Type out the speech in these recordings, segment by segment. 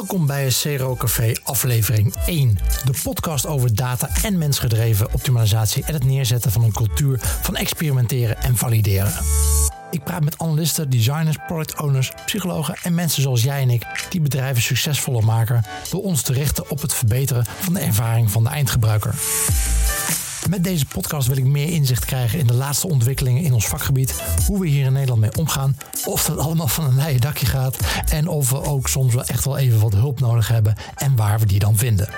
Welkom bij CRO Café aflevering 1. De podcast over data en mensgedreven optimalisatie en het neerzetten van een cultuur van experimenteren en valideren. Ik praat met analisten, designers, product owners, psychologen en mensen zoals jij en ik die bedrijven succesvoller maken door ons te richten op het verbeteren van de ervaring van de eindgebruiker. Met deze podcast wil ik meer inzicht krijgen in de laatste ontwikkelingen in ons vakgebied, hoe we hier in Nederland mee omgaan, of dat allemaal van een leien dakje gaat en of we ook soms wel echt wel even wat hulp nodig hebben en waar we die dan vinden.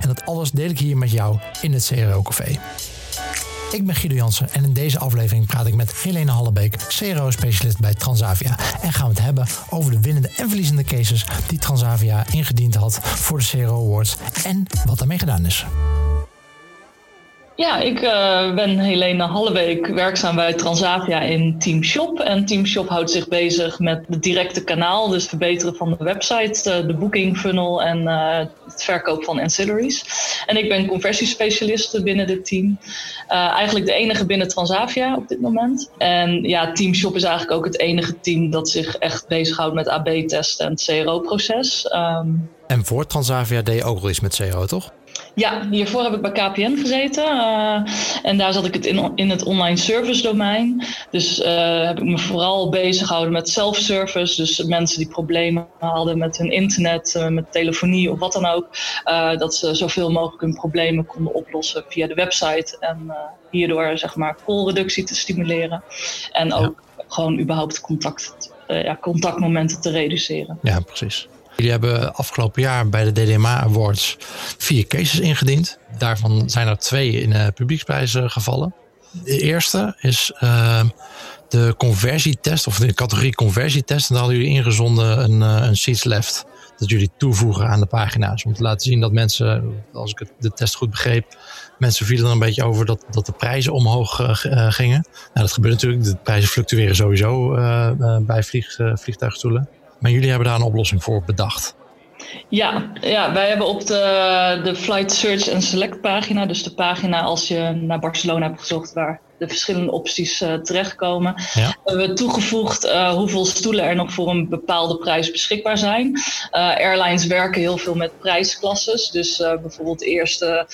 En dat alles deel ik hier met jou in het CRO Café. Ik ben Guido Jansen en in deze aflevering praat ik met Helene Hallebeek, CRO-specialist bij Transavia. En gaan we het hebben over de winnende en verliezende cases die Transavia ingediend had voor de CRO Awards en wat daarmee gedaan is. Ja, ik uh, ben Helene Halleweek, werkzaam bij Transavia in Team Shop. En Team Shop houdt zich bezig met het directe kanaal, dus verbeteren van de website, de, de booking funnel en uh, het verkoop van ancillaries. En ik ben conversiespecialist binnen dit team. Eigenlijk de enige binnen Transavia op dit moment. En ja, Team Shop is eigenlijk ook het enige team dat zich echt bezighoudt met AB-testen en het CRO-proces. Um, en voor Transavia deed je ook wel iets met CRO, toch? Ja, hiervoor heb ik bij KPN gezeten. Uh, en daar zat ik het in, in het online service domein. Dus uh, heb ik me vooral bezig gehouden met self-service. Dus mensen die problemen hadden met hun internet, uh, met telefonie of wat dan ook. dat ze zoveel mogelijk hun problemen konden oplossen via de website. En hierdoor zeg maar callreductie te stimuleren. En ook gewoon überhaupt contact, ja, contactmomenten te reduceren. Ja, precies. Jullie hebben afgelopen jaar bij de DDMA Awards vier cases ingediend. Daarvan zijn er twee in de publieksprijzen gevallen. De eerste is uh, de conversietest, of de categorie conversietest. En daar hadden jullie ingezonden een, uh, een seats left. Dat jullie toevoegen aan de pagina's. Om te laten zien dat mensen, als ik de test goed begreep, mensen vielen er een beetje over dat, dat de prijzen omhoog uh, gingen. Nou, dat gebeurt natuurlijk. De prijzen fluctueren sowieso bij vlieg, vliegtuigstoelen. Maar jullie hebben daar een oplossing voor bedacht. Ja, ja wij hebben op de, de Flight Search and Select pagina, dus de pagina als je naar Barcelona hebt gezocht waar de verschillende opties uh, terechtkomen, ja. hebben we toegevoegd uh, hoeveel stoelen er nog voor een bepaalde prijs beschikbaar zijn. Uh, airlines werken heel veel met prijsklasses, dus bijvoorbeeld de eerste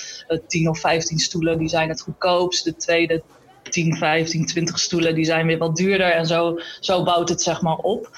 10 of 15 stoelen die zijn het goedkoopst, de tweede 10, 15, 20 stoelen, die zijn weer wat duurder. En zo, zo bouwt het zeg maar op.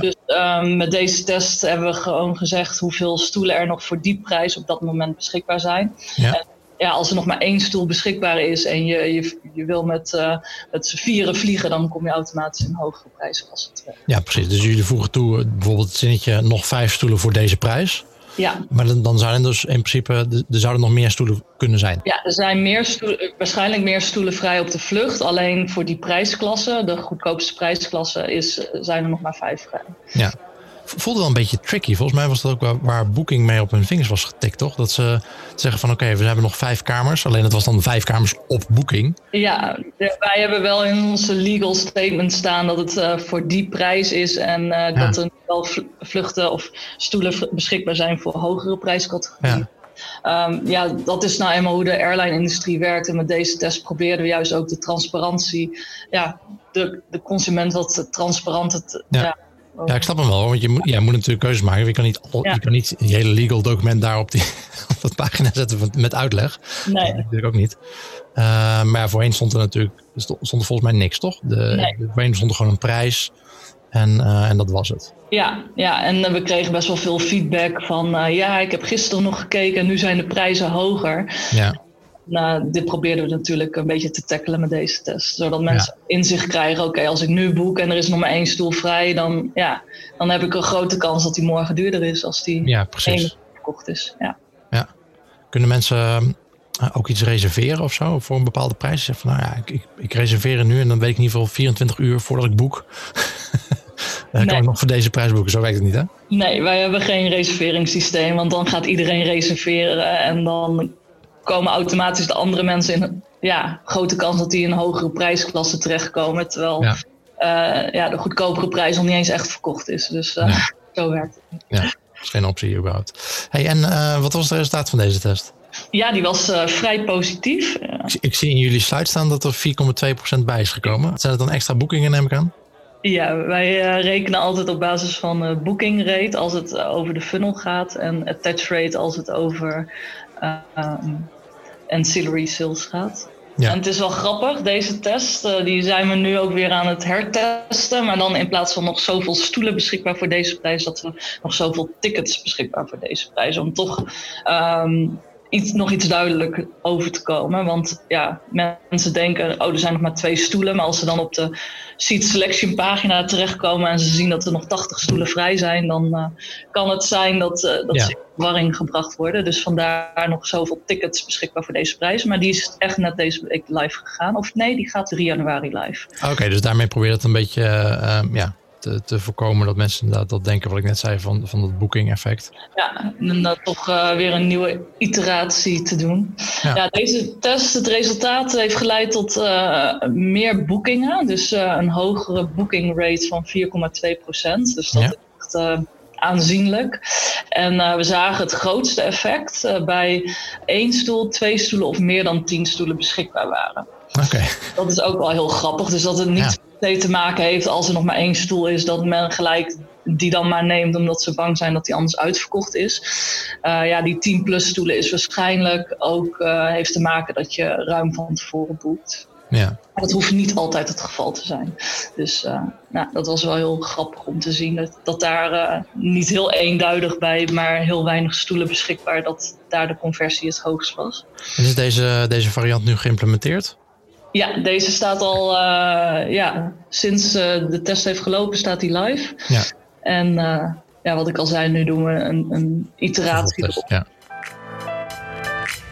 Dus um, met deze test hebben we gewoon gezegd hoeveel stoelen er nog voor die prijs op dat moment beschikbaar zijn. Ja. En, ja, als er nog maar één stoel beschikbaar is en je, je, je wil met, uh, met z'n vieren vliegen, dan kom je automatisch in hogere prijsklasse terecht. Ja, precies. Dus jullie voegen toe bijvoorbeeld het zinnetje nog vijf stoelen voor deze prijs. Ja. Maar dan, dan zouden dus in principe, er zouden nog meer stoelen kunnen zijn. Ja, er zijn meer stoelen, waarschijnlijk meer stoelen vrij op de vlucht. Alleen voor die prijsklasse, de goedkoopste prijsklasse, is, zijn er nog maar vijf vrij. Ja voelde wel een beetje tricky. Volgens mij was dat ook waar Booking mee op hun vingers was getikt, toch? Dat ze zeggen van oké, we hebben nog vijf kamers. Alleen het was dan vijf kamers op Booking. Ja, wij hebben wel in onze legal statement staan dat het uh, voor die prijs is. En uh, ja. dat er wel vluchten of stoelen beschikbaar zijn voor hogere prijscategorieën. Ja. Um, ja, dat is nou eenmaal hoe de airline-industrie werkt. En met deze test probeerden we juist ook de transparantie, ja, de, de consument wat transparant het, ja. Ja, ik snap hem wel. Want je moet, ja, moet natuurlijk keuzes maken. Je kan niet, ja. je kan niet een hele legal document daar op, die, op dat pagina zetten met uitleg. Nee. Dat natuurlijk ook niet. Uh, maar ja, voorheen stond er natuurlijk stond er volgens mij niks, toch? De, nee. Voorheen stond er gewoon een prijs. En, uh, en dat was het. Ja, ja, en we kregen best wel veel feedback van... Uh, ja, ik heb gisteren nog gekeken en nu zijn de prijzen hoger. Ja. Nou, dit probeerden we natuurlijk een beetje te tackelen met deze test. Zodat mensen ja. inzicht krijgen, oké, als ik nu boek en er is nog maar één stoel vrij, dan, ja, dan heb ik een grote kans dat die morgen duurder is als die ja, precies. verkocht is. Ja. ja. Kunnen mensen uh, ook iets reserveren of zo voor een bepaalde prijs? Zeg van, nou ja, ik, ik, ik reserveer nu en dan weet ik in ieder geval 24 uur voordat ik boek. Dan kan ik nog voor deze prijs boeken. Zo werkt het niet, hè? Nee, wij hebben geen reserveringssysteem. Want dan gaat iedereen reserveren. En dan komen automatisch de andere mensen in ja, grote kans dat die in een hogere prijsklasse terechtkomen. Terwijl ja. Uh, ja, de goedkopere prijs nog niet eens echt verkocht is. Dus uh, ja. zo werkt het. Ja, dat is geen optie überhaupt. Hey, en uh, wat was het resultaat van deze test? Ja, die was vrij positief. Ik, ik, zie in jullie slide staan dat er 4,2% bij is gekomen. Zijn het dan extra boekingen, neem ik aan? Ja, wij rekenen altijd op basis van booking rate als het over de funnel gaat en attach rate als het over um, ancillary sales gaat. Ja. En het is wel grappig, deze test, uh, die zijn we nu ook weer aan het hertesten. Maar dan in plaats van nog zoveel stoelen beschikbaar voor deze prijs, dat we nog zoveel tickets beschikbaar voor deze prijs. Om toch um, iets, nog iets duidelijk over te komen. Want ja, mensen denken, oh, er zijn nog maar twee stoelen. Maar als ze dan op de seat selection pagina terechtkomen en ze zien dat er nog 80 stoelen vrij zijn, dan uh, kan het zijn dat, uh, dat ja. ze in verwarring gebracht worden. Dus vandaar nog zoveel tickets beschikbaar voor deze prijs. Maar die is echt net deze week live gegaan. Of nee, die gaat 3 januari live. Oké, dus daarmee probeer je het een beetje uh, ja, te, te, voorkomen dat mensen inderdaad dat denken wat ik net zei van, van dat booking effect. Ja, en dat toch uh, weer een nieuwe iteratie te doen. Ja. ja. deze test, het resultaat heeft geleid tot uh, meer boekingen. Dus uh, een hogere booking rate van 4,2 procent. Dus dat ja. is echt aanzienlijk. En we zagen het grootste effect bij één stoel, twee stoelen of meer dan tien stoelen beschikbaar waren. Oké. Dat is ook wel heel grappig. Dus dat het niet te maken heeft als er nog maar één stoel is, dat men gelijk die dan maar neemt omdat ze bang zijn dat die anders uitverkocht is. Uh, ja, die 10 plus stoelen is waarschijnlijk ook uh, heeft te maken dat je ruim van tevoren boekt. Ja. Maar dat hoeft niet altijd het geval te zijn. Dus uh, nou, dat was wel heel grappig om te zien. Dat, dat daar niet heel eenduidig bij, maar heel weinig stoelen beschikbaar, dat daar de conversie het hoogst was. En is deze, deze variant nu geïmplementeerd? Ja, deze staat al, uh, ja, sinds uh, de test heeft gelopen, staat die live. Ja. En uh, ja, wat ik al zei, nu doen we een, een iteratie. Ja.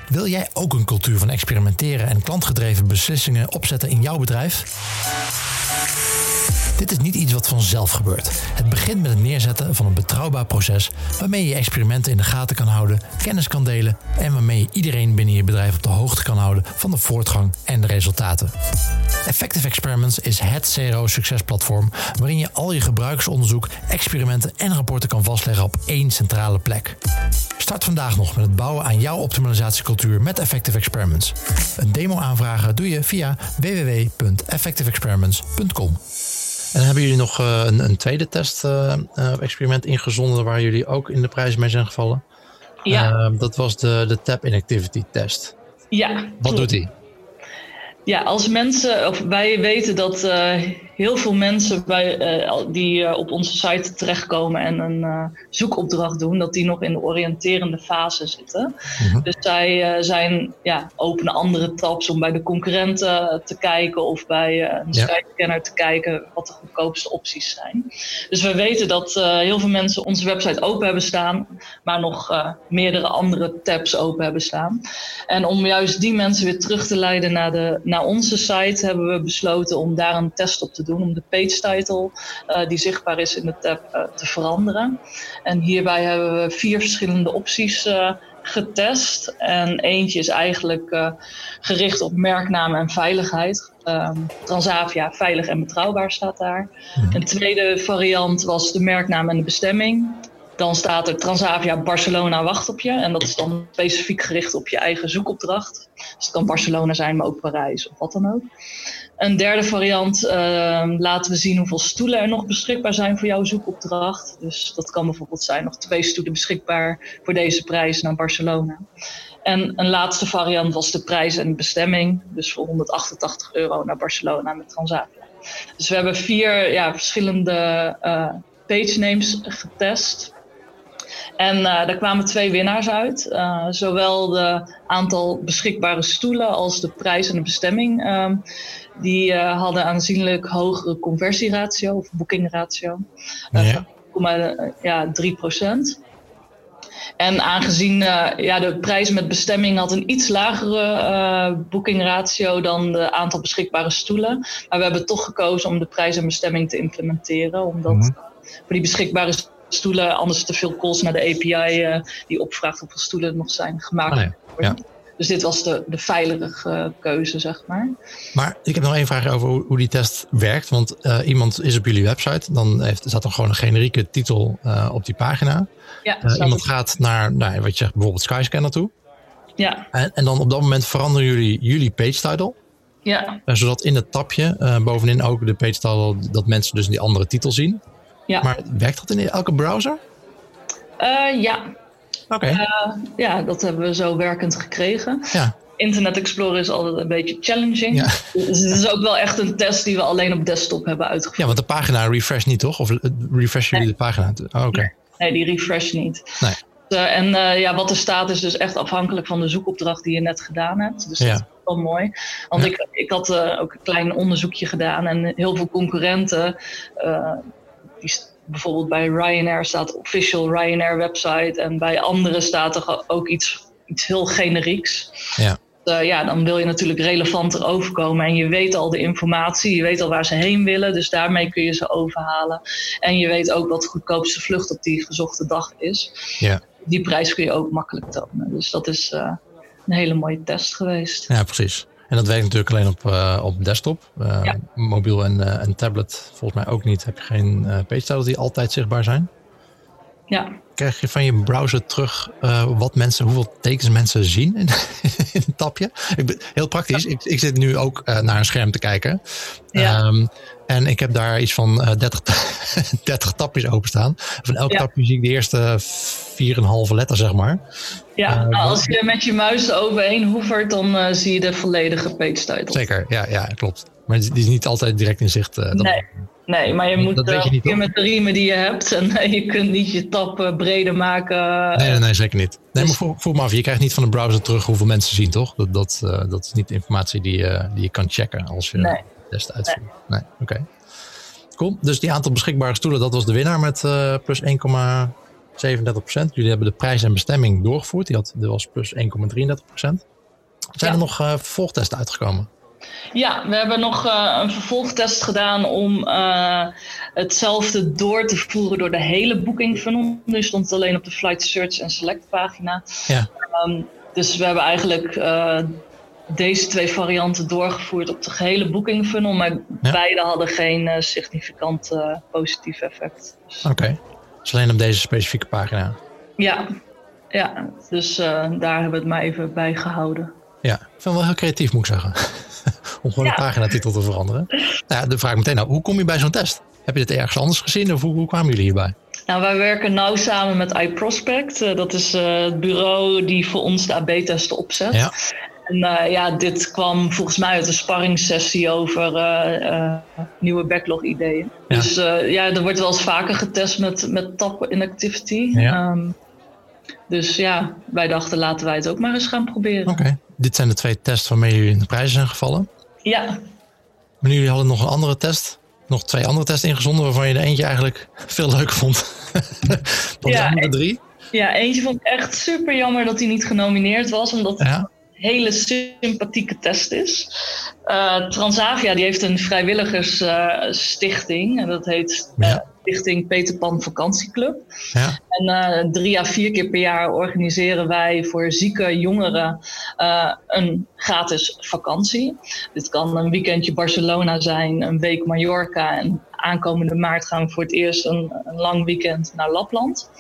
Wil jij ook een cultuur van experimenteren en klantgedreven beslissingen opzetten in jouw bedrijf? Dit is niet iets wat vanzelf gebeurt. Het begint met het neerzetten van een betrouwbaar proces waarmee je experimenten in de gaten kan houden, kennis kan delen en waarmee je iedereen binnen je bedrijf op de hoogte kan houden van de voortgang en de resultaten. Effective Experiments is het CRO-succesplatform waarin je al je gebruikersonderzoek, experimenten en rapporten kan vastleggen op één centrale plek. Start vandaag nog met het bouwen aan jouw optimalisatiecultuur met Effective Experiments. Een demo aanvragen doe je via www.effectiveexperiments.com. En hebben jullie nog uh, een, een, tweede test-experiment uh, ingezonden waar jullie ook in de prijs mee zijn gevallen? Ja. Dat was de, de Tap Inactivity Test. Ja. Wat doet die? Ja, als mensen, of wij weten dat uh, heel veel mensen bij, uh, die uh, op onze site terechtkomen en een zoekopdracht doen, dat die nog in de oriënterende fase zitten. Mm-hmm. Dus zij zijn, ja, openen andere tabs om bij de concurrenten te kijken of bij een ja. te kijken wat de goedkoopste opties zijn. Dus we weten dat heel veel mensen onze website open hebben staan, maar nog meerdere andere tabs open hebben staan. En om juist die mensen weer terug te leiden naar de naar onze site hebben we besloten om daar een test op te doen. Om de page title uh, die zichtbaar is in de tab uh, te veranderen. En hierbij hebben we vier verschillende opties uh, getest. En eentje is eigenlijk gericht op merknaam en veiligheid. Um, Transavia, veilig en betrouwbaar staat daar. Mm-hmm. Een tweede variant was de merknaam en de bestemming. Dan staat er Transavia Barcelona wacht op je. En dat is dan specifiek gericht op je eigen zoekopdracht. Dus het kan Barcelona zijn, maar ook Parijs of wat dan ook. Een derde variant uh, laten we zien hoeveel stoelen er nog beschikbaar zijn voor jouw zoekopdracht. Dus dat kan bijvoorbeeld zijn nog twee stoelen beschikbaar voor deze prijs naar Barcelona. En een laatste variant was de prijs en bestemming. Dus voor 188 euro naar Barcelona met Transavia. Dus we hebben vier ja, verschillende uh, page names getest. En uh, daar kwamen twee winnaars uit. Uh, zowel de aantal beschikbare stoelen als de prijs en de bestemming. Uh, die uh, hadden aanzienlijk hogere conversieratio of boekingratio. Ja. ja, 3 procent. En aangezien uh, ja, de prijs met bestemming had een iets lagere uh, boekingratio dan de aantal beschikbare stoelen. Maar we hebben toch gekozen om de prijs en bestemming te implementeren. Omdat mm -hmm. voor die beschikbare stoelen anders te veel calls naar de API uh, die opvraagt hoeveel stoelen er nog zijn gemaakt. Ja. Ja. Dus dit was de, de veilige keuze, zeg maar. Maar ik heb nog één vraag over hoe, hoe die test werkt. Want uh, iemand is op jullie website, dan heeft, staat er gewoon een generieke titel uh, op die pagina. Ja, iemand gaat naar, nou, wat je zegt, bijvoorbeeld Skyscanner toe. Ja. En, en dan op dat moment veranderen jullie jullie page title. Ja. zodat in het tapje bovenin ook de page title, dat mensen dus die andere titel zien. Ja. Maar werkt dat in elke browser? ja. Oké. ja, dat hebben we zo werkend gekregen. Ja. Internet Explorer is altijd een beetje challenging. Ja. Dus het is ook wel echt een test die we alleen op desktop hebben uitgevoerd. Ja, want de pagina refresh niet, toch? Of refresh jullie de pagina? Oh, oké. Nee, die refresh niet. Nee. Uh, en uh, ja, wat er staat is dus echt afhankelijk van de zoekopdracht die je net gedaan hebt. Dus dat is wel mooi. Want ik, ik had uh, ook een klein onderzoekje gedaan en heel veel concurrenten, bijvoorbeeld bij Ryanair staat official Ryanair website en bij anderen staat er ook iets, iets heel generieks. Ja. Uh, ja, dan wil je natuurlijk relevanter overkomen. En je weet al de informatie, je weet al waar ze heen willen. Dus daarmee kun je ze overhalen. En je weet ook wat de goedkoopste vlucht op die gezochte dag is. Ja. Die prijs kun je ook makkelijk tonen. Dus dat is uh, een hele mooie test geweest. Ja, precies. En dat werkt natuurlijk alleen op, uh, op desktop. Ja. Mobiel en, en tablet volgens mij ook niet. Heb je geen page titles die altijd zichtbaar zijn? Ja. Krijg je van je browser terug uh, wat mensen, hoeveel tekens mensen zien in, in het tapje? Ik ben, heel praktisch. Ik, ik zit nu ook uh, naar een scherm te kijken. Ja. Um, en ik heb daar iets van uh, 30, 30 tapjes openstaan. Van elk Ja. tapje zie ik de eerste 4,5 letter, zeg maar. Ja, Eh, nou, als je met je muis overheen hoevert, dan eh, zie je de volledige page title. Zeker, ja, ja, klopt. Maar die is niet altijd direct in zicht. eh, dat- Nee, nee, maar je Dat moet weet eh, je niet, met de riemen die je hebt. En eh, je kunt niet je eh, breder maken. Nee, nee, nee, zeker niet. Nee, maar Dus- voel, voel me af, je krijgt niet van de browser terug hoeveel mensen zien, toch? Dat, dat, dat is niet informatie die, je die je kan checken als je Nee. test uitvoert. Nee, oké. Cool. Dus die aantal beschikbare stoelen, dat was de winnaar met eh, plus 1,37 procent. Jullie hebben de prijs en bestemming doorgevoerd. Die, had, dat was plus 1,33 procent. Zijn Ja. er nog eh, vervolgtesten uitgekomen? Ja, we hebben nog eh, een vervolgtest gedaan om eh, hetzelfde door te voeren door de hele booking funnel. Nu stond het alleen op de Flight Search en Select pagina. Ja. Ehm, dus we hebben eigenlijk eh, deze twee varianten doorgevoerd op de gehele booking funnel. Maar Ja. beide hadden geen significant positief effect. Dus, Oké. Dus alleen op deze specifieke pagina. ja. ja, dus daar hebben we het maar even bij gehouden. Ja, ik vind het wel heel creatief, moet ik zeggen. Om gewoon Ja. een paginatitel te veranderen. Nou ja, dan vraag ik meteen nou, hoe kom je bij zo'n test? Heb je dit ergens anders gezien of hoe, hoe kwamen jullie hierbij? Nou, wij werken nauw samen met iProspect. Eh, dat is eh, het bureau die voor ons de AB-testen opzet. Ja. En eh, ja, dit kwam volgens mij uit een sparringssessie over nieuwe backlog-ideeën. Ja. Dus ja, er wordt wel eens vaker getest met, met tap inactivity. Ja. Ehm, dus ja, wij dachten laten wij het ook maar eens gaan proberen. Oké. Dit zijn de twee tests waarmee jullie in de prijzen zijn gevallen. Ja, Maar jullie hadden nog een andere test. Nog twee andere tests ingezonden waarvan je de eentje eigenlijk veel leuker vond. Dan de Ja, andere drie. ja, eentje vond ik echt super jammer dat hij niet genomineerd was. Omdat Ja. een hele sympathieke test is. Eh, Transavia die heeft een vrijwilligersstichting. en dat heet eh, Ja. Stichting Peter Pan Vakantieclub. Ja. En eh, drie à vier keer per jaar organiseren wij voor zieke jongeren eh, een gratis vakantie. Dit kan een weekendje Barcelona zijn, een week Mallorca. En aankomende maart gaan we voor het eerst een, een lang weekend naar Lapland.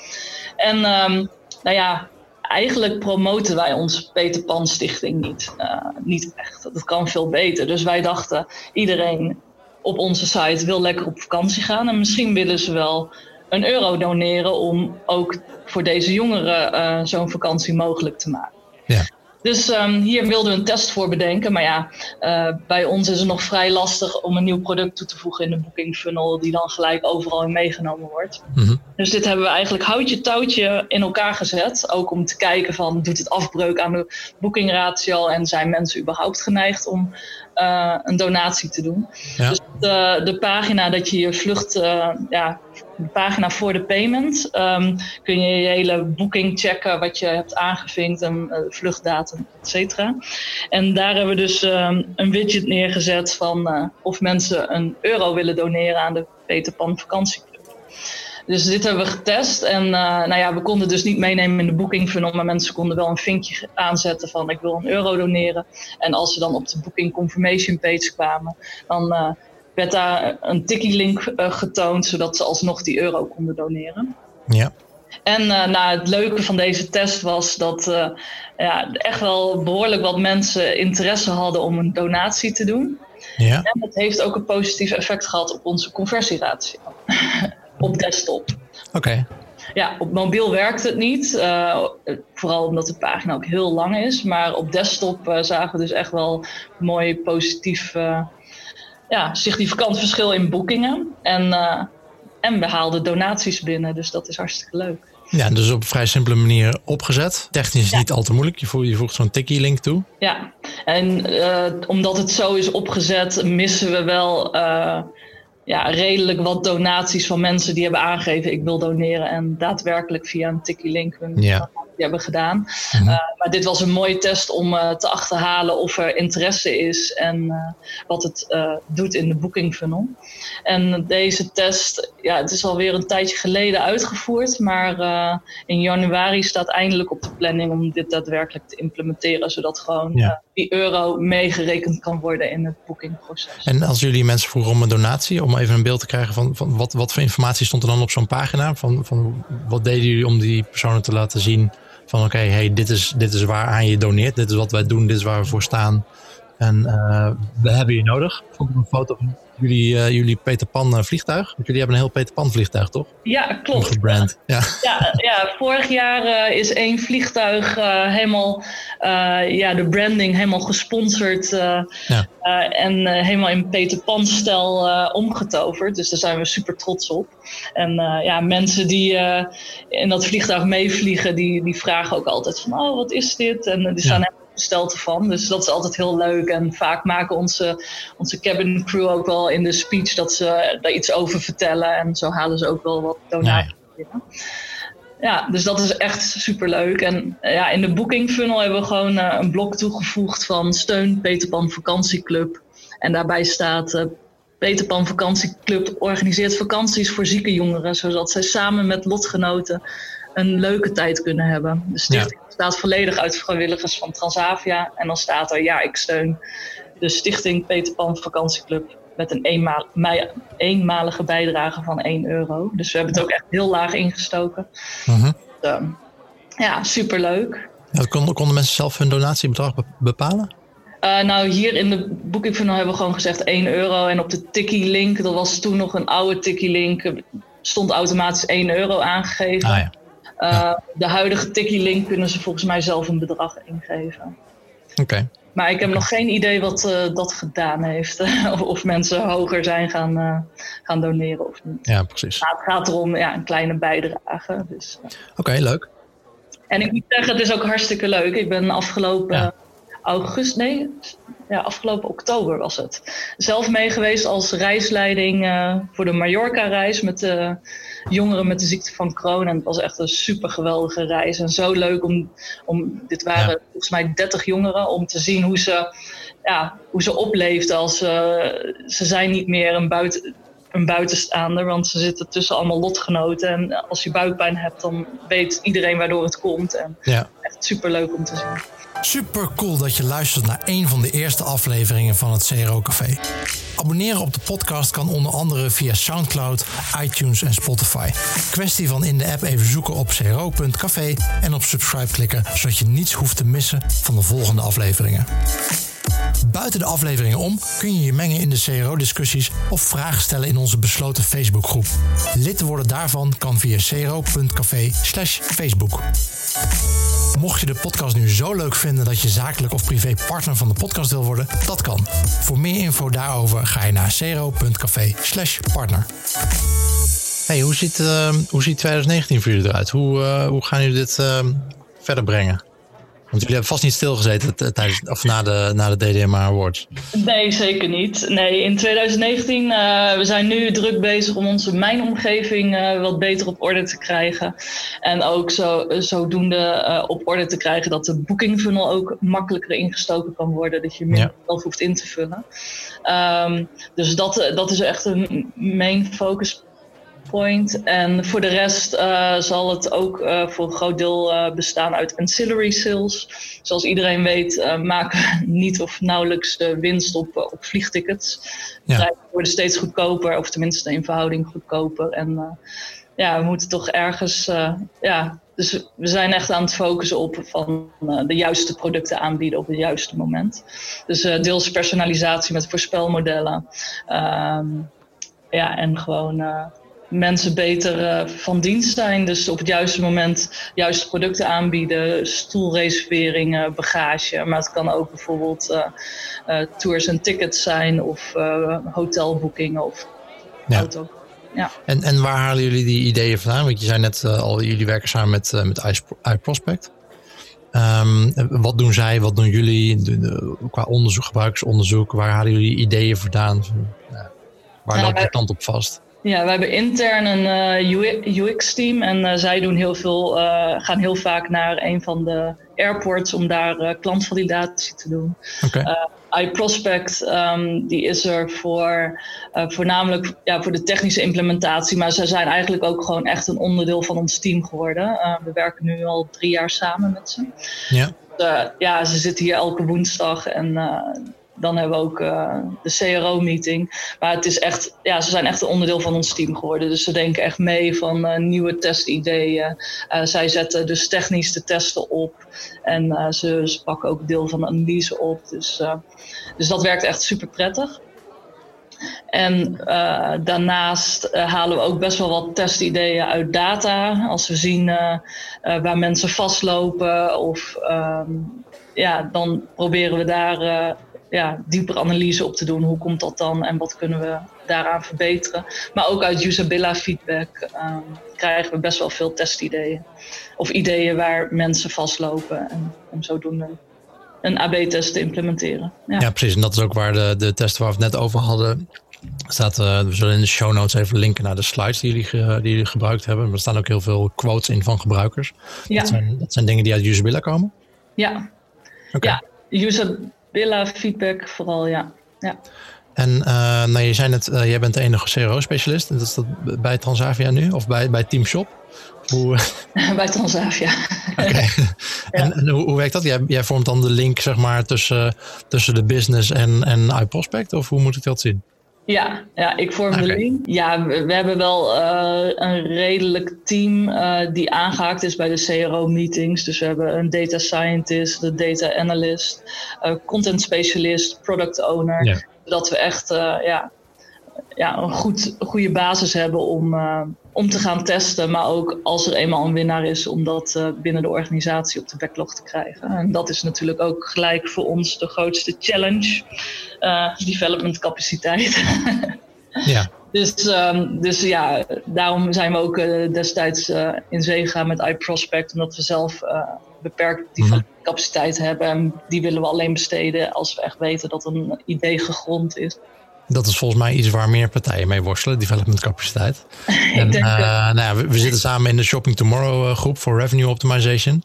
En ehm, nou ja, eigenlijk promoten wij onze Peter Pan Stichting niet. Eh, niet echt. Dat kan veel beter. Dus wij dachten, iedereen op onze site wil lekker op vakantie gaan. En misschien willen ze wel een euro doneren om ook voor deze jongeren eh, zo'n vakantie mogelijk te maken. Ja. Dus ehm, hier wilden we een test voor bedenken. Maar ja, eh, bij ons is het nog vrij lastig om een nieuw product toe te voegen in de booking funnel, die dan gelijk overal in meegenomen wordt. Mhm. Dus dit hebben we eigenlijk houtje touwtje in elkaar gezet. Ook om te kijken van, doet het afbreuk aan de boekingratio en zijn mensen überhaupt geneigd om eh, een donatie te doen. Ja. Dus de, de pagina dat je je vlucht, eh, ja, de pagina voor de payment, ehm, kun je je hele boeking checken wat je hebt aangevinkt en eh, vluchtdatum, et cetera. En daar hebben we dus ehm, een widget neergezet van of mensen een euro willen doneren aan de Peter Pan vakantieclub. Dus dit hebben we getest. En eh, nou ja, we konden dus niet meenemen in de booking funnel. Maar mensen konden wel een vinkje aanzetten van ik wil een euro doneren. En als ze dan op de booking confirmation page kwamen, dan eh, werd daar een tikkie link eh, getoond. Zodat ze alsnog die euro konden doneren. Ja. En nou, het leuke van deze test was dat ja, echt wel behoorlijk wat mensen interesse hadden om een donatie te doen. Ja. En het heeft ook een positief effect gehad op onze conversieratio op desktop. Oké. Ja, op mobiel werkt het niet. Uh, vooral omdat de pagina ook heel lang is. Maar op desktop uh, zagen we dus echt wel mooi positief, uh, ja, significant verschil in boekingen. En, en we haalden donaties binnen, dus dat is hartstikke leuk. Ja, dus op een vrij simpele manier opgezet. Technisch niet al te moeilijk. Je voegt, je voegt zo'n tikkie-link toe. Ja, en omdat het zo is opgezet, missen we wel ja, redelijk wat donaties van mensen die hebben aangegeven ik wil doneren en daadwerkelijk via een tikkie link hun ja hebben gedaan. Mhm. Eh, maar dit was een mooie test om uh, te achterhalen of er interesse is en eh, wat het doet in de booking funnel. En deze test, ja, het is alweer een tijdje geleden uitgevoerd, maar in januari staat eindelijk op de planning om dit daadwerkelijk te implementeren, zodat gewoon euro meegerekend kan worden in het bookingproces. En als jullie mensen vroegen om een donatie, om even een beeld te krijgen van, van wat, wat voor informatie stond er dan op zo'n pagina? Van, van wat deden jullie om die personen te laten zien van oké, hey, dit, is, dit is waar aan je doneert. Dit is wat wij doen. Dit is waar we voor staan. En uh, we hebben je nodig. Ook een foto van jullie, uh, jullie Peter Pan uh, vliegtuig. Want jullie hebben een heel Peter Pan vliegtuig, toch? Ja, klopt. Gebrand. Ja. Ja, ja, vorig jaar is één vliegtuig helemaal, ja, de branding helemaal gesponsord. Ja. en helemaal in Peter Pan stijl omgetoverd. Dus daar zijn we super trots op. En ja, mensen die in dat vliegtuig meevliegen, die, die vragen ook altijd van, oh, wat is dit? En die staan gesteld ervan. Dus dat is altijd heel leuk. En vaak maken onze, onze cabin crew ook wel in de speech dat ze daar iets over vertellen. En zo halen ze ook wel wat donaties binnen. Ja, dus dat is echt super leuk. En ja, in de booking funnel hebben we gewoon uh, een blok toegevoegd van steun Peterpan Vakantieclub. En daarbij staat uh, Peterpan Vakantieclub organiseert vakanties voor zieke jongeren, zodat zij samen met lotgenoten een leuke tijd kunnen hebben. De stichting bestaat volledig uit vrijwilligers van Transavia. En dan staat er, ja, ik steun de stichting Peter Pan Vakantieclub met een eenmaal, eenmalige bijdrage van 1 euro. Dus we hebben het ook echt heel laag ingestoken. Uh dus, ehm, ja, superleuk. Ja, konden, konden mensen zelf hun donatiebedrag bepalen? Uh, nou, hier in de funnel hebben we gewoon gezegd 1 euro. En op de Tikkie link, dat was toen nog een oude Tikkie link, stond automatisch 1 euro aangegeven. Ah, ja. Uh, de huidige Tikkie-link kunnen ze volgens mij zelf een bedrag ingeven. Oké. Maar ik heb nog geen idee wat uh, dat gedaan heeft. of mensen hoger zijn gaan, uh, gaan doneren of niet. Ja, precies. Maar het gaat erom ja, een kleine bijdrage. Dus, Oké, leuk. En ik moet zeggen, het is ook hartstikke leuk. Ik ben afgelopen ja. augustus, nee, ja, afgelopen oktober was het. Zelf mee geweest als reisleiding voor de Mallorca-reis met de jongeren met de ziekte van Crohn. En het was echt een super geweldige reis. En zo leuk om, om dit waren volgens mij 30 jongeren, om te zien hoe ze, ja, hoe ze opleefden als uh, ze zijn niet meer een buiten een buitenstaander, want ze zitten tussen allemaal lotgenoten. En als je buikpijn hebt, dan weet iedereen waardoor het komt. En ja. echt super leuk om te zien. Super cool dat je luistert naar een van de eerste afleveringen van het CRO Café. Abonneren op de podcast kan onder andere via SoundCloud, iTunes en Spotify. Kwestie van in de app even zoeken op cro.café en op subscribe klikken, zodat je niets hoeft te missen van de volgende afleveringen. Buiten de afleveringen om kun je je mengen in de CRO-discussies of vragen stellen in onze besloten Facebookgroep. Lid worden daarvan kan via cro.café/facebook. Mocht je de podcast nu zo leuk vinden dat je zakelijk of privé partner van de podcast wil worden, dat kan. Voor meer info daarover ga je naar cero.café/partner. Hey, hoe ziet, hoe ziet 2019 voor jullie eruit? Hoe, uh, hoe gaan jullie dit uh, verder brengen? Want jullie hebben vast niet stilgezeten tijdens, of na de, na de DDMA Awards. Nee, zeker niet. Nee, in 2019, uh, we zijn nu druk bezig om onze mijnomgeving uh, wat beter op orde te krijgen. En ook zo, zodoende uh, op orde te krijgen dat de booking funnel ook makkelijker ingestoken kan worden. Dat je meer ja. zelf hoeft in te vullen. Um, dus dat, dat is echt een main focus point. En voor de rest uh, zal het ook uh, voor een groot deel uh, bestaan uit ancillary sales. Zoals iedereen weet maken we niet of nauwelijks winst op, op vliegtickets. Ja. Zij worden steeds goedkoper, of tenminste in verhouding goedkoper. En ja, we moeten toch ergens, ja, dus we zijn echt aan het focussen op van de juiste producten aanbieden op het juiste moment. Dus deels personalisatie met voorspelmodellen. Ehm, ja, en gewoon mensen beter uh, van dienst zijn. Dus op het juiste moment juiste producten aanbieden, stoelreserveringen, bagage. Maar het kan ook bijvoorbeeld uh, tours en tickets zijn of hotelboekingen of ja. auto. Ja. En, en waar halen jullie die ideeën vandaan? Want je zei net al, jullie werken samen met, met iProspect. Um, wat doen zij, wat doen jullie qua onderzoek, gebruikersonderzoek? Waar halen jullie ideeën vandaan? waar loopt de klant op vast? Ja, we hebben intern een uh, UX-team en uh, zij doen heel veel, uh, gaan heel vaak naar een van de airports om daar klantvalidatie te doen. Okay. iProspect um, die is er voor voornamelijk ja, voor de technische implementatie, maar ze zijn eigenlijk ook gewoon echt een onderdeel van ons team geworden. we werken nu al drie jaar samen met ze. Ja. Dus, ja, ze zitten hier elke woensdag en dan hebben we ook uh, de CRO-meeting. Maar het is echt, ja, ze zijn echt een onderdeel van ons team geworden. Dus ze denken echt mee van uh, nieuwe testideeën. Uh, zij zetten dus technisch de testen op. En ze, ze, pakken ook deel van de analyse op. Dus, dus dat werkt echt super prettig. En daarnaast halen we ook best wel wat testideeën uit data. Als we zien waar mensen vastlopen of ehm, ja, dan proberen we daar ja, dieper analyse op te doen. Hoe komt dat dan en wat kunnen we daaraan verbeteren? Maar ook uit usabilla feedback um, krijgen we best wel veel testideeën. Of ideeën waar mensen vastlopen en om zodoende een AB-test te implementeren. Ja. ja. precies. En dat is ook waar de, de testen waar we het net over hadden. Staat, uh, we zullen in de show notes even linken naar de slides die jullie, die jullie gebruikt hebben. Er staan ook heel veel quotes in van gebruikers. Ja. Dat, zijn, dat zijn dingen die uit usabilla komen? Ja. Okay. Ja, user, Billa feedback vooral, ja. ja. En uh, nou, je zei net, uh, jij bent de enige CRO-specialist. Dat is dat bij Transavia nu of bij, bij Team Shop? Hoe... bij Transavia. Oké. En, en hoe, hoe, werkt dat? Jij, jij, vormt dan de link zeg maar, tussen, tussen de business en, en iProspect? Of hoe moet ik dat zien? Ja, ja ik vorm de link. Ja, we, hebben wel uh, een redelijk team uh, die aangehaakt is bij de CRO-meetings. Dus we hebben een data scientist, de data analyst, uh, content specialist, product owner. Ja. Zodat we echt ja, ja, een goed, goede basis hebben om, om te gaan testen. Maar ook als er eenmaal een winnaar is, om dat binnen de organisatie op de backlog te krijgen. En dat is natuurlijk ook gelijk voor ons de grootste challenge uh, development capaciteit. ja. Dus, um, dus ja, daarom zijn we ook uh, destijds in zee gegaan met iProspect, omdat we zelf beperkt die mm capaciteit hebben. En die willen we alleen besteden als we echt weten dat een idee gegrond is. Dat is volgens mij iets waar meer partijen mee worstelen, development capaciteit. en, denk, nou ja, we, we, zitten samen in de Shopping Tomorrow groep voor revenue optimization.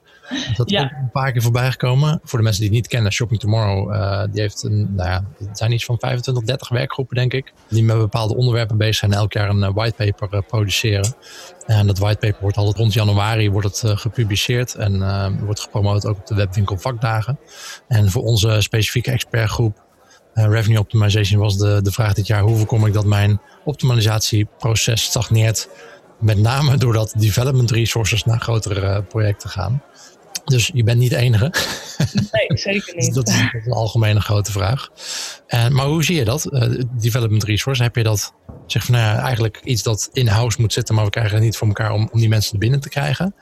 Dat is een paar keer voorbij gekomen. Voor de mensen die het niet kennen, Shopping Tomorrow, uh, die heeft een, nou ja, het zijn iets van 25, 30 werkgroepen, denk ik. Die met bepaalde onderwerpen bezig zijn en elk jaar een uh, whitepaper uh, produceren. En dat whitepaper wordt altijd rond januari wordt het, gepubliceerd en wordt gepromoot ook op de webwinkel vakdagen. En voor onze specifieke expertgroep Revenue Optimization was de, de vraag dit jaar: hoe voorkom ik dat mijn optimalisatieproces stagneert? Met name doordat development resources naar grotere projecten gaan. Dus je bent niet de enige. Nee, zeker niet. dat, is, een algemene grote vraag. En, maar hoe zie je dat? Uh, development resource, heb je dat, zeg van nou ja, eigenlijk iets dat in-house moet zitten, maar we krijgen het niet voor elkaar om, om die mensen er binnen te krijgen?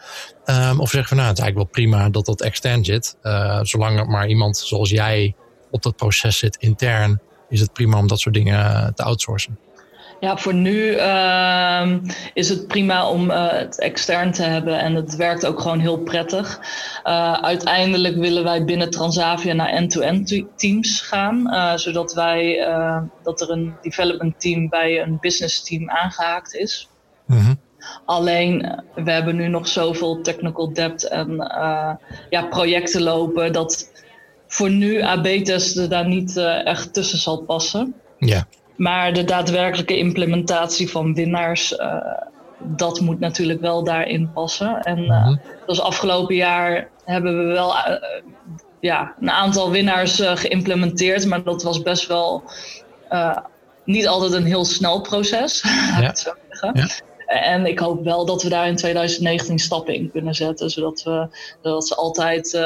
Um, of zeg van nou, het is eigenlijk wel prima dat dat extern zit. Uh, zolang er maar iemand zoals jij op dat proces zit intern, is het prima om dat soort dingen te outsourcen. Ja, voor nu uh, is het prima om uh, het extern te hebben en het werkt ook gewoon heel prettig. Uh, uiteindelijk willen wij binnen Transavia naar end-to-end teams gaan, zodat wij dat er een development team bij een business team aangehaakt is. Mm Alleen we hebben nu nog zoveel technical debt en ja, projecten lopen dat voor nu AB-testen daar niet echt tussen zal passen. Ja. Maar de daadwerkelijke implementatie van winnaars, uh, dat moet natuurlijk wel daarin passen. En uh, dus afgelopen jaar hebben we wel ja, een aantal winnaars geïmplementeerd, maar dat was best wel niet altijd een heel snel proces. Ja. Ja. En ik hoop wel dat we daar in 2019 stappen in kunnen zetten, zodat, we, zodat ze altijd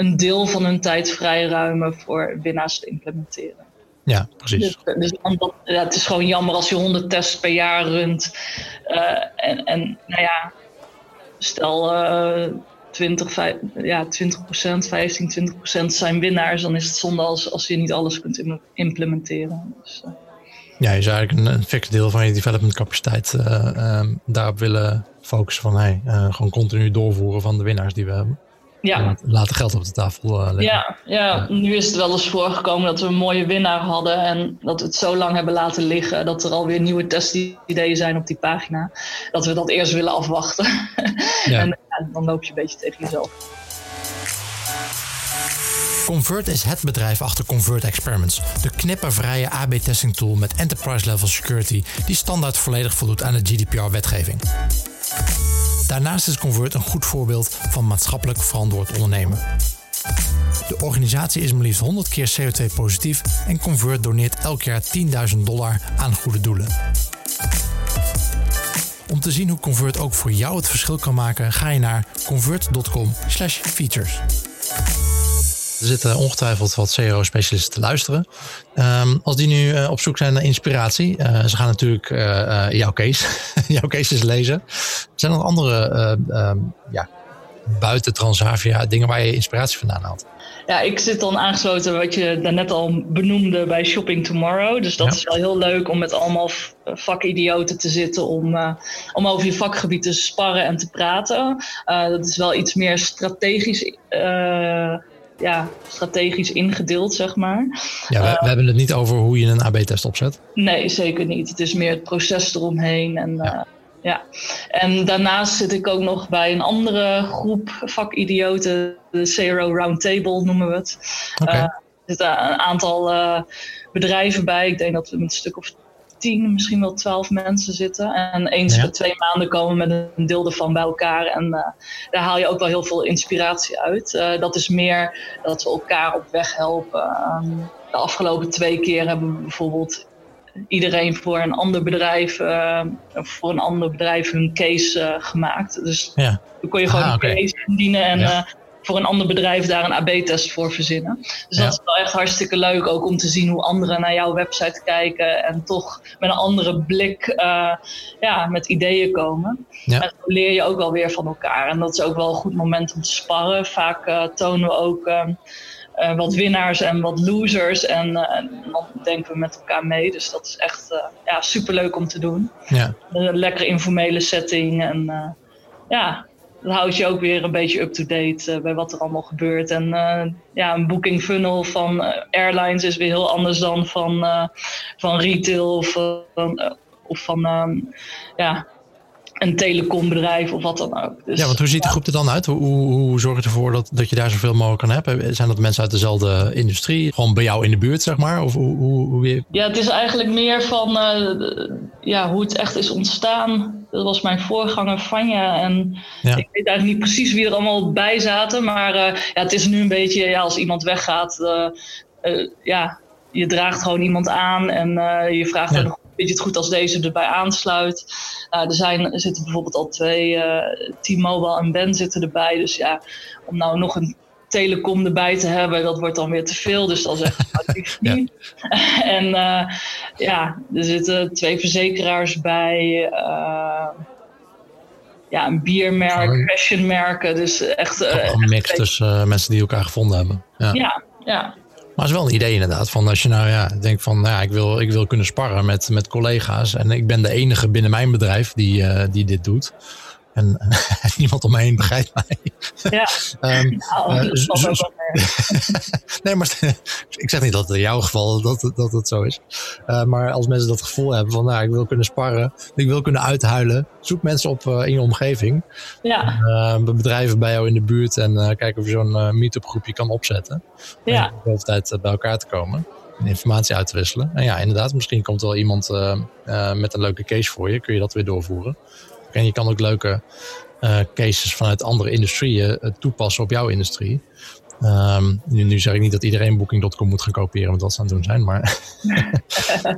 een deel van hun tijd vrijruimen voor winnaars te implementeren. Ja, precies. Dus, dus ja, het is gewoon jammer als je 100 tests per jaar runt. en, en nou ja, stel 20, 5, ja, 20% 15, 20% zijn winnaars, dan is het zonde als, als je niet alles kunt implementeren. Dus, uh. Ja, je zou eigenlijk een, een fix deel van je development capaciteit uh, um, daarop willen focussen van hey, uh, gewoon continu doorvoeren van de winnaars die we hebben. Ja. Laten geld op de tafel leggen. Ja, ja, nu is het wel eens voorgekomen dat we een mooie winnaar hadden en dat we het zo lang hebben laten liggen dat er alweer nieuwe testideeën zijn op die pagina. Dat we dat eerst willen afwachten. Ja. en dan loop je een beetje tegen jezelf. Convert is het bedrijf achter Convert Experiments, de knippervrije AB-testing tool met enterprise-level security die standaard volledig voldoet aan de GDPR-wetgeving. Daarnaast is Convert een goed voorbeeld van maatschappelijk verantwoord ondernemen. De organisatie is maar liefst 100 keer CO2-positief en Convert doneert elk jaar 10.000 dollar aan goede doelen. Om te zien hoe Convert ook voor jou het verschil kan maken, ga je naar convert.com/features. Er zitten ongetwijfeld wat CRO-specialisten te luisteren. Um, als die nu uh, op zoek zijn naar inspiratie, uh, ze gaan natuurlijk uh, jouw case, jouw cases lezen. Zijn er nog andere um, ja, buiten Transavia dingen waar je inspiratie vandaan haalt? Ja, ik zit dan aangesloten wat je daarnet al benoemde bij Shopping Tomorrow. Dus dat is wel heel leuk om met allemaal vakidioten te zitten om, uh, om over je vakgebied te sparren en te praten. Uh, dat is wel iets meer strategisch. Uh, ja, strategisch ingedeeld, zeg maar. Ja, we, we hebben het niet over hoe je een AB-test opzet. Nee, zeker niet. Het is meer het proces eromheen. En, ja. ja. En daarnaast zit ik ook nog bij een andere groep vakidioten, de CRO Roundtable noemen we het. Okay. Uh, er zitten een aantal uh, bedrijven bij. Ik denk dat we met een stuk of tien, misschien wel twaalf mensen zitten. En eens ja. per twee maanden komen we met een deel ervan bij elkaar. En uh, daar haal je ook wel heel veel inspiratie uit. Uh, dat is meer dat we elkaar op weg helpen. Um, de afgelopen twee keer hebben we bijvoorbeeld iedereen voor een ander bedrijf, uh, voor een ander bedrijf hun case gemaakt. Dus ja. dan kon je gewoon ah, okay. een case indienen en ja voor een ander bedrijf daar een AB-test voor verzinnen. Dus dat is wel echt hartstikke leuk ook om te zien hoe anderen naar jouw website kijken en toch met een andere blik uh, ja, met ideeën komen. Ja. En dan leer je ook wel weer van elkaar. En dat is ook wel een goed moment om te sparren. Vaak uh, tonen we ook. Uh, uh, wat winnaars en wat losers. En, en, dan denken we met elkaar mee. Dus dat is echt ja, superleuk om te doen. Ja. Een lekkere informele setting. En ja, dan houd je ook weer een beetje up-to-date uh, bij wat er allemaal gebeurt. En uh, ja, een booking funnel van uh, airlines is weer heel anders dan van, van retail of van, of van um, ja, een telecombedrijf of wat dan ook. Dus, ja, want hoe ziet de groep er dan uit? Hoe, hoe, hoe zorg je ervoor dat, dat je daar zoveel mogelijk kan hebben? Zijn dat mensen uit dezelfde industrie? Gewoon bij jou in de buurt, zeg maar? Of hoe, hoe, hoe... Ja, het is eigenlijk meer van ja, hoe het echt is ontstaan dat was mijn voorganger Vanja. En ik weet eigenlijk niet precies wie er allemaal bij zaten. Maar uh, ja, het is nu een beetje, ja, als iemand weggaat, uh, uh, ja, je draagt gewoon iemand aan. En je vraagt ja. vind je het goed als deze erbij aansluit? er, zijn, er zitten bijvoorbeeld al twee, T-Mobile en Ben zitten erbij. Dus ja, om nou nog een telecom erbij te hebben, dat wordt dan weer te veel. Dus dan zeg ik niet. en uh, ja, er zitten twee verzekeraars bij. Uh, ja, een biermerk, oh. fashionmerken. Dus echt... Uh, een mix tussen mensen die elkaar gevonden hebben. Ja, ja. ja. Maar het is wel een idee inderdaad. Van als je nou ja, denkt van nou ja, ik wil, ik wil kunnen sparren met, met collega's. En ik ben de enige binnen mijn bedrijf die, uh, die dit doet. En, en niemand om me heen begrijpt mij. Ja, um, nou, uh, zo, zo, nee, maar ik zeg niet dat het in jouw geval dat, dat het zo is. Uh, maar als mensen dat gevoel hebben van, nou, ik wil kunnen sparren, ik wil kunnen uithuilen, zoek mensen op uh, in je omgeving. Ja. Bedrijven bij jou in de buurt en kijk of je zo'n meetup groepje kan opzetten. Ja. Om de hele tijd bij elkaar te komen en informatie uit te wisselen. En ja, inderdaad, misschien komt er wel iemand met een leuke case voor je, kun je dat weer doorvoeren. En je kan ook leuke uh, cases vanuit andere industrieën uh, toepassen op jouw industrie. Um, nu, nu, zeg ik niet dat iedereen Booking.com moet gaan kopiëren met wat ze aan het doen zijn, maar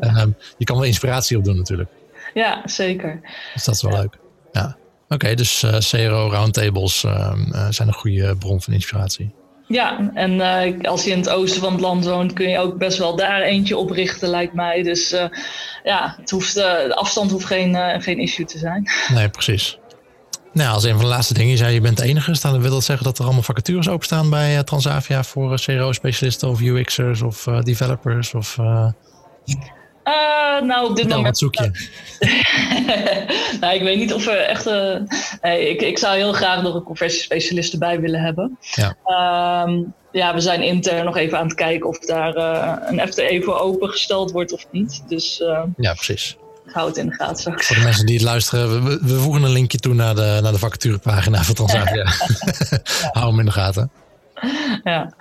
um, je kan wel inspiratie op doen natuurlijk. Ja, zeker. Dus dat is wel leuk. Ja. Oké, dus uh, CRO roundtables uh, zijn een goede bron van inspiratie. Ja, en uh, als je in het oosten van het land woont, kun je ook best wel daar eentje oprichten, lijkt mij. Dus uh, ja, het hoeft, uh, de afstand hoeft geen, geen issue te zijn. Nee, precies. Nou, als een van de laatste dingen, je zei je bent de enige, dan wil dat zeggen dat er allemaal vacatures openstaan bij Transavia voor CRO-specialisten of UX'ers of developers of... Uh, nou, op dit moment. Wat zoek je? nou, ik weet niet of we echt. Uh, ik, ik zou heel graag nog een conversiespecialist erbij willen hebben. Ja. Uh, ja, we zijn intern nog even aan het kijken of daar uh, een FTE voor opengesteld wordt of niet. Dus. ja, precies. Hou het in de gaten. Voor de mensen die het luisteren, we, we, voegen een linkje toe naar de, naar de vacaturepagina van Transavia. Hou hem in de gaten. Ja.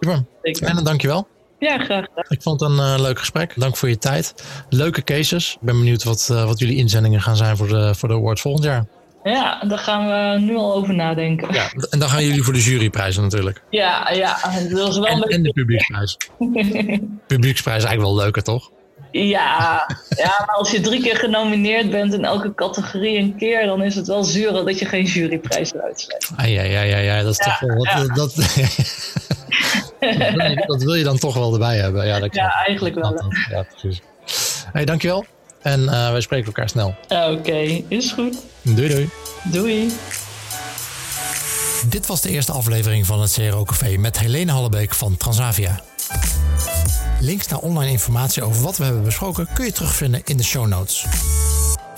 Super. En dan dankjewel. Ja, graag gedaan. Ik vond het een uh, leuk gesprek. Dank voor je tijd. Leuke cases. Ik ben benieuwd wat, uh, wat jullie inzendingen gaan zijn voor de, voor de award volgend jaar. Ja, daar gaan we nu al over nadenken. Ja, en dan gaan jullie voor de juryprijzen natuurlijk. Ja, ja. Dat is wel en, en de publieksprijs. publieksprijs is eigenlijk wel leuker, toch? Ja, ja, maar als je drie keer genomineerd bent in elke categorie een keer, dan is het wel zuur dat je geen juryprijs uitschrijft. Ah, ja, ja, ja, ja, dat is ja, toch wel wat. Ja. Dat, dat, wil je, dan toch wel erbij hebben. Ja, dat ja eigenlijk wel. Ja, precies. Hey, dankjewel. En uh, wij spreken elkaar snel. Oké, okay, is goed. Doei, doei. Doei. Dit was de eerste aflevering van het CRO Café met Helene Hallebeek van Transavia. Links naar online informatie over wat we hebben besproken kun je terugvinden in de show notes.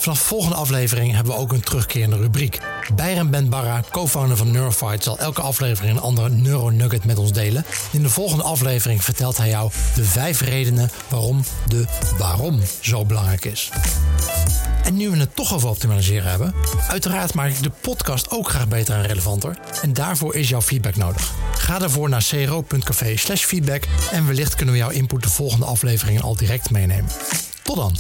Vanaf de volgende aflevering hebben we ook een terugkerende rubriek. Byron Ben Barra, co-founder van Neurofight, zal elke aflevering een andere neuronugget met ons delen. In de volgende aflevering vertelt hij jou de vijf redenen waarom de waarom zo belangrijk is. En nu we het toch over optimaliseren hebben, uiteraard maak ik de podcast ook graag beter en relevanter. En daarvoor is jouw feedback nodig. Ga daarvoor naar cro.café slash feedback en wellicht kunnen we jouw input de volgende afleveringen al direct meenemen. Tot dan!